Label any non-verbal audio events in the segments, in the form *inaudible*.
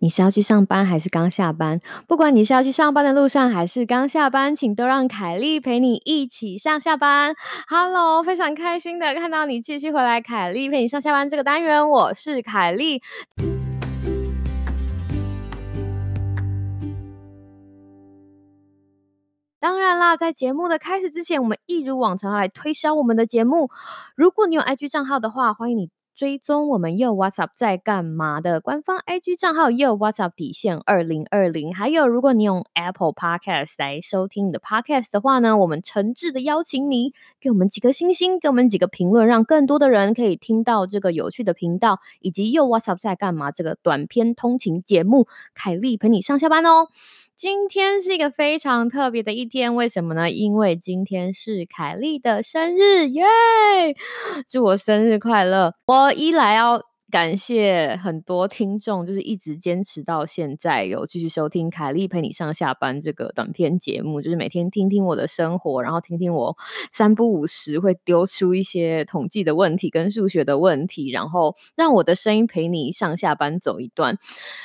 你是要去上班还是刚下班？不管你是要去上班的路上还是刚下班，请都让凯莉陪你一起上下班。Hello，非常开心的看到你继续回来，凯莉陪你上下班这个单元，我是凯莉。当然啦，在节目的开始之前，我们一如往常来推销我们的节目。如果你有 IG 账号的话，欢迎你。追踪我们又 WhatsApp 在干嘛的官方 IG 账号又 WhatsApp 底线二零二零，还有如果你用 Apple Podcast 来收听你的 Podcast 的话呢，我们诚挚的邀请你给我们几颗星星，给我们几个评论，让更多的人可以听到这个有趣的频道，以及又 WhatsApp 在干嘛这个短篇通勤节目，凯莉陪你上下班哦。今天是一个非常特别的一天，为什么呢？因为今天是凯莉的生日，耶！祝我生日快乐！我一来要感谢很多听众，就是一直坚持到现在，有继续收听凯莉陪你上下班这个短片节目，就是每天听听我的生活，然后听听我三不五时会丢出一些统计的问题跟数学的问题，然后让我的声音陪你上下班走一段。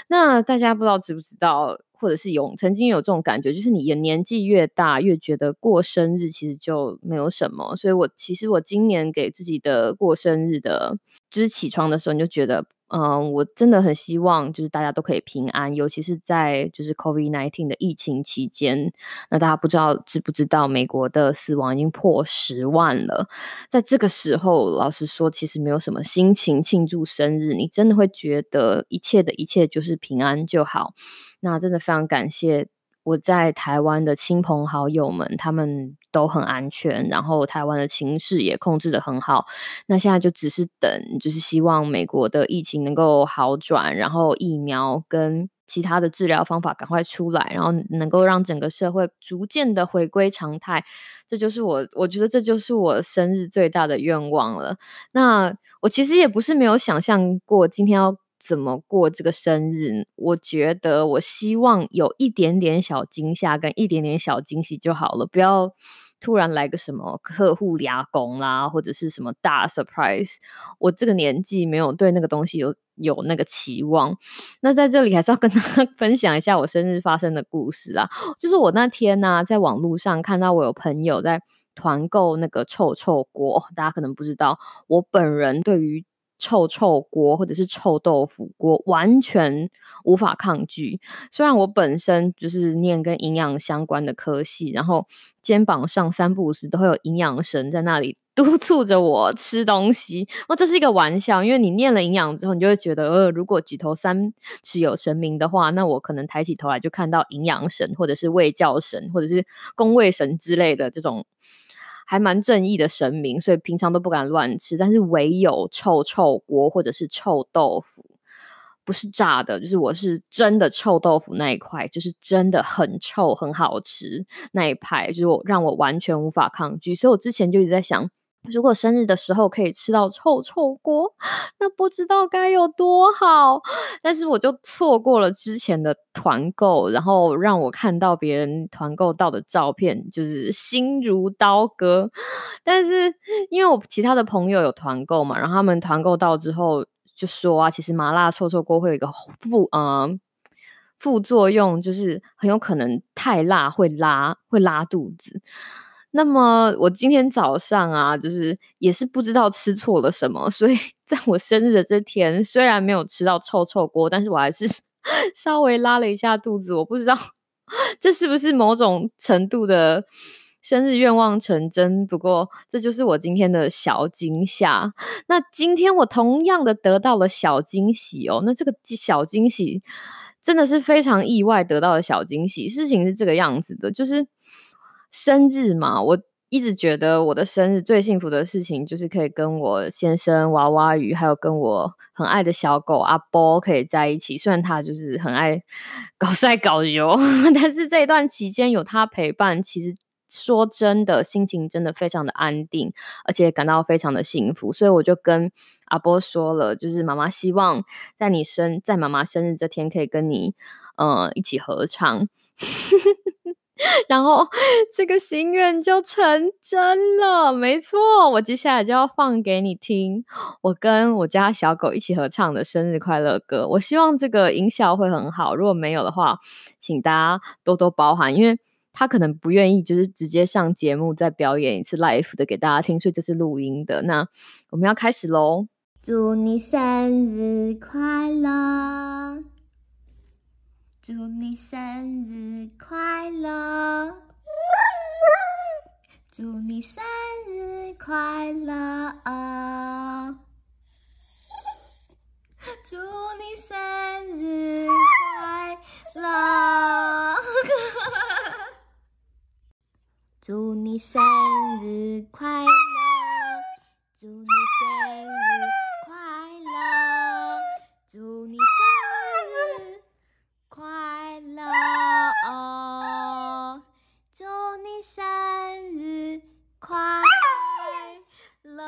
那大家不知道知不知道？或者是有曾经有这种感觉，就是你的年纪越大，越觉得过生日其实就没有什么。所以我其实我今年给自己的过生日的，就是起床的时候你就觉得。嗯，我真的很希望就是大家都可以平安，尤其是在就是 COVID nineteen 的疫情期间。那大家不知道知不知道，美国的死亡已经破十万了。在这个时候，老实说，其实没有什么心情庆祝生日，你真的会觉得一切的一切就是平安就好。那真的非常感谢。我在台湾的亲朋好友们，他们都很安全，然后台湾的情势也控制的很好。那现在就只是等，就是希望美国的疫情能够好转，然后疫苗跟其他的治疗方法赶快出来，然后能够让整个社会逐渐的回归常态。这就是我，我觉得这就是我生日最大的愿望了。那我其实也不是没有想象过今天要。怎么过这个生日？我觉得我希望有一点点小惊吓跟一点点小惊喜就好了，不要突然来个什么客户俩工啦，或者是什么大 surprise。我这个年纪没有对那个东西有有那个期望。那在这里还是要跟大家 *laughs* 分享一下我生日发生的故事啊，就是我那天呢在网络上看到我有朋友在团购那个臭臭锅，大家可能不知道，我本人对于。臭臭锅或者是臭豆腐锅，完全无法抗拒。虽然我本身就是念跟营养相关的科系，然后肩膀上三不五时都会有营养神在那里督促着我吃东西。哦，这是一个玩笑，因为你念了营养之后，你就会觉得，呃，如果举头三尺有神明的话，那我可能抬起头来就看到营养神，或者是卫教神，或者是宫卫神之类的这种。还蛮正义的神明，所以平常都不敢乱吃。但是唯有臭臭锅或者是臭豆腐，不是炸的，就是我是真的臭豆腐那一块，就是真的很臭很好吃那一派，就是我让我完全无法抗拒。所以我之前就一直在想。如果生日的时候可以吃到臭臭锅，那不知道该有多好。但是我就错过了之前的团购，然后让我看到别人团购到的照片，就是心如刀割。但是因为我其他的朋友有团购嘛，然后他们团购到之后就说啊，其实麻辣臭臭锅会有一个副呃副作用，就是很有可能太辣会拉会拉肚子。那么我今天早上啊，就是也是不知道吃错了什么，所以 *laughs* 在我生日的这天，虽然没有吃到臭臭锅，但是我还是 *laughs* 稍微拉了一下肚子。我不知道这是不是某种程度的生日愿望成真，不过这就是我今天的小惊吓。那今天我同样的得到了小惊喜哦，那这个小惊喜真的是非常意外得到的小惊喜。事情是这个样子的，就是。生日嘛，我一直觉得我的生日最幸福的事情就是可以跟我先生娃娃鱼，还有跟我很爱的小狗阿波可以在一起。虽然他就是很爱 *laughs* 搞晒搞油，*laughs* 但是这一段期间有他陪伴，其实说真的，心情真的非常的安定，而且感到非常的幸福。所以我就跟阿波说了，就是妈妈希望在你生在妈妈生日这天可以跟你呃一起合唱。然后这个心愿就成真了，没错。我接下来就要放给你听，我跟我家小狗一起合唱的生日快乐歌。我希望这个音效会很好，如果没有的话，请大家多多包涵，因为他可能不愿意就是直接上节目再表演一次 live 的给大家听，所以这是录音的。那我们要开始喽！祝你生日快乐！祝你生日快乐！祝你生日快乐！祝你生日快乐！祝你生日快乐！祝你生日快乐！祝你生日！快乐哦！祝你生日快乐！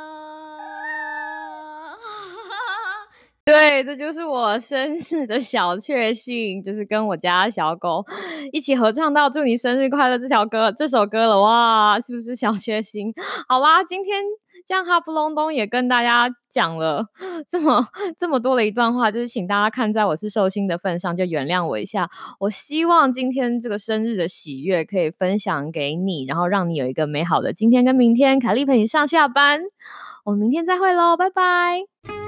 对，这就是我生日的小确幸，就是跟我家小狗一起合唱到“祝你生日快乐”这条歌、这首歌了。哇，是不是小确幸？好啦，今天。这样哈不隆咚也跟大家讲了这么这么多的一段话，就是请大家看在我是寿星的份上，就原谅我一下。我希望今天这个生日的喜悦可以分享给你，然后让你有一个美好的今天跟明天。凯丽陪你上下班，我们明天再会喽，拜拜。